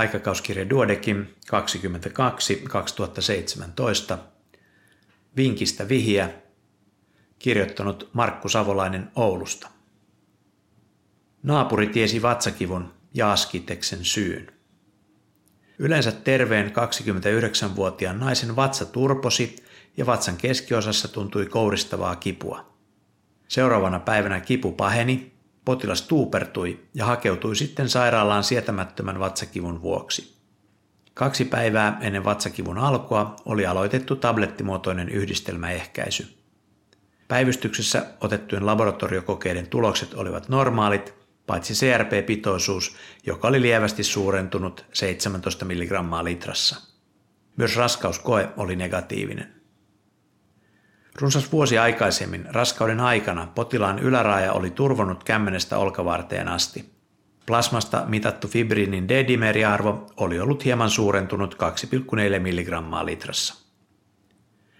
aikakauskirja Duodekim 22 2017, Vinkistä vihiä, kirjoittanut Markku Savolainen Oulusta. Naapuri tiesi vatsakivun ja askiteksen syyn. Yleensä terveen 29-vuotiaan naisen vatsa turposi ja vatsan keskiosassa tuntui kouristavaa kipua. Seuraavana päivänä kipu paheni, potilas tuupertui ja hakeutui sitten sairaalaan sietämättömän vatsakivun vuoksi. Kaksi päivää ennen vatsakivun alkua oli aloitettu tablettimuotoinen yhdistelmäehkäisy. Päivystyksessä otettujen laboratoriokokeiden tulokset olivat normaalit, paitsi CRP-pitoisuus, joka oli lievästi suurentunut 17 mg litrassa. Myös raskauskoe oli negatiivinen. Runsas vuosi aikaisemmin raskauden aikana potilaan yläraja oli turvonnut kämmenestä olkavarteen asti. Plasmasta mitattu fibriinin D-dimeriarvo oli ollut hieman suurentunut 2,4 mg litrassa.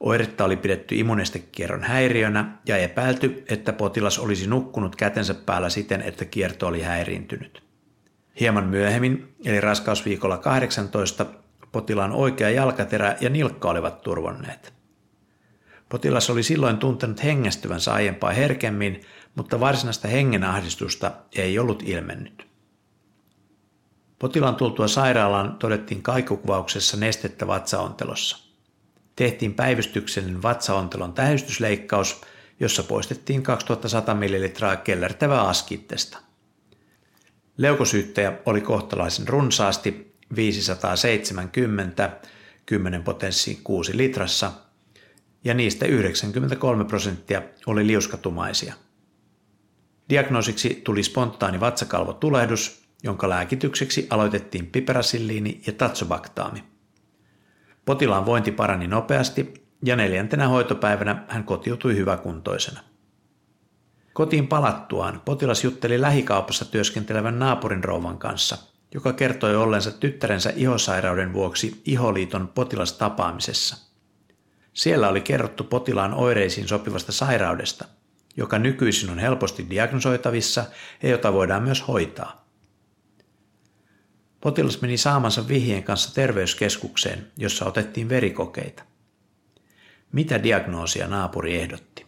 Oiretta oli pidetty immunestekierron häiriönä ja epäilty, että potilas olisi nukkunut kätensä päällä siten, että kierto oli häiriintynyt. Hieman myöhemmin, eli raskausviikolla 18, potilaan oikea jalkaterä ja nilkka olivat turvonneet. Potilas oli silloin tuntenut hengästyvänsä aiempaa herkemmin, mutta varsinaista hengenahdistusta ei ollut ilmennyt. Potilaan tultua sairaalaan todettiin kaikukuvauksessa nestettä vatsaontelossa. Tehtiin päivystyksellinen vatsaontelon tähystysleikkaus, jossa poistettiin 2100 ml kellertävää askittesta. Leukosyyttäjä oli kohtalaisen runsaasti 570 10 potenssiin 6 litrassa ja niistä 93 prosenttia oli liuskatumaisia. Diagnoosiksi tuli spontaani vatsakalvotulehdus, jonka lääkitykseksi aloitettiin piperasilliini ja tatsobaktaami. Potilaan vointi parani nopeasti ja neljäntenä hoitopäivänä hän kotiutui hyväkuntoisena. Kotiin palattuaan potilas jutteli lähikaupassa työskentelevän naapurin rouvan kanssa, joka kertoi ollensa tyttärensä ihosairauden vuoksi iholiiton potilastapaamisessa – siellä oli kerrottu potilaan oireisiin sopivasta sairaudesta, joka nykyisin on helposti diagnosoitavissa ja jota voidaan myös hoitaa. Potilas meni saamansa vihjeen kanssa terveyskeskukseen, jossa otettiin verikokeita. Mitä diagnoosia naapuri ehdotti?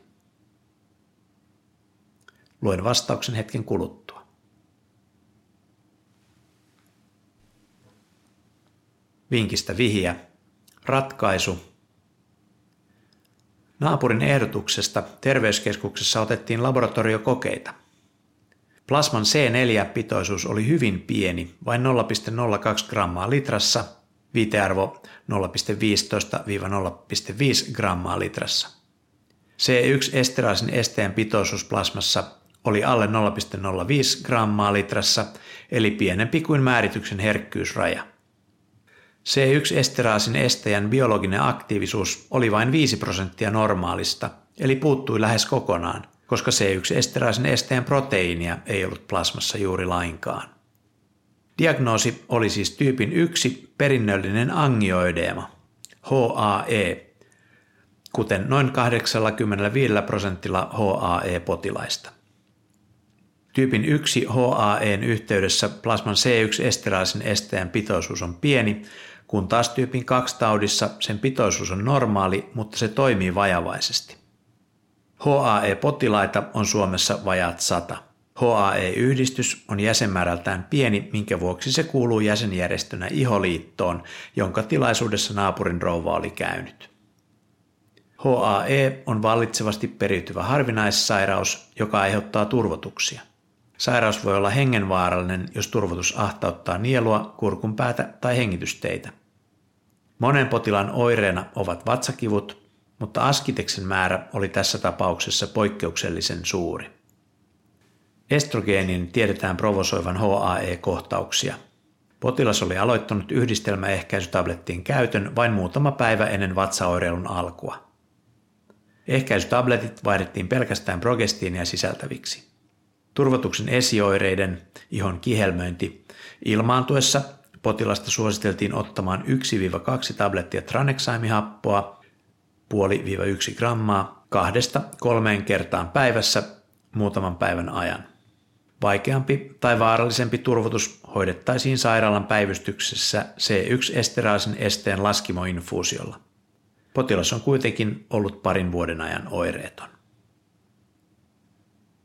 Luen vastauksen hetken kuluttua. Vinkistä vihja. Ratkaisu Naapurin ehdotuksesta terveyskeskuksessa otettiin laboratoriokokeita. Plasman C4-pitoisuus oli hyvin pieni, vain 0,02 grammaa litrassa, viitearvo 0,15-0,5 grammaa litrassa. C1-esteraasin esteen pitoisuus plasmassa oli alle 0,05 grammaa litrassa, eli pienempi kuin määrityksen herkkyysraja. C1-esteraasin estäjän biologinen aktiivisuus oli vain 5 prosenttia normaalista, eli puuttui lähes kokonaan, koska C1-esteraasin estäjän proteiinia ei ollut plasmassa juuri lainkaan. Diagnoosi oli siis tyypin 1 perinnöllinen angioedeema, HAE, kuten noin 85 prosentilla HAE-potilaista. Tyypin 1 HAEn yhteydessä plasman C1-esteraasin estäjän pitoisuus on pieni, kun taas tyypin 2 taudissa sen pitoisuus on normaali, mutta se toimii vajavaisesti. HAE-potilaita on Suomessa vajaat 100. HAE-yhdistys on jäsenmäärältään pieni, minkä vuoksi se kuuluu jäsenjärjestönä Iholiittoon, jonka tilaisuudessa naapurin rouva oli käynyt. HAE on vallitsevasti periytyvä harvinaissairaus, joka aiheuttaa turvotuksia. Sairaus voi olla hengenvaarallinen, jos turvotus ahtauttaa nielua, kurkunpäätä tai hengitysteitä. Monen potilaan oireena ovat vatsakivut, mutta askiteksen määrä oli tässä tapauksessa poikkeuksellisen suuri. Estrogeenin tiedetään provosoivan HAE-kohtauksia. Potilas oli aloittanut yhdistelmäehkäisytablettien käytön vain muutama päivä ennen vatsaoireilun alkua. Ehkäisytabletit vaihdettiin pelkästään progestiinia sisältäviksi. Turvotuksen esioireiden, ihon kihelmöinti, ilmaantuessa potilasta suositeltiin ottamaan 1-2 tablettia tranexaimihappoa, puoli-1 grammaa, kahdesta kolmeen kertaan päivässä muutaman päivän ajan. Vaikeampi tai vaarallisempi turvotus hoidettaisiin sairaalan päivystyksessä C1-esteraasin esteen laskimoinfuusiolla. Potilas on kuitenkin ollut parin vuoden ajan oireeton.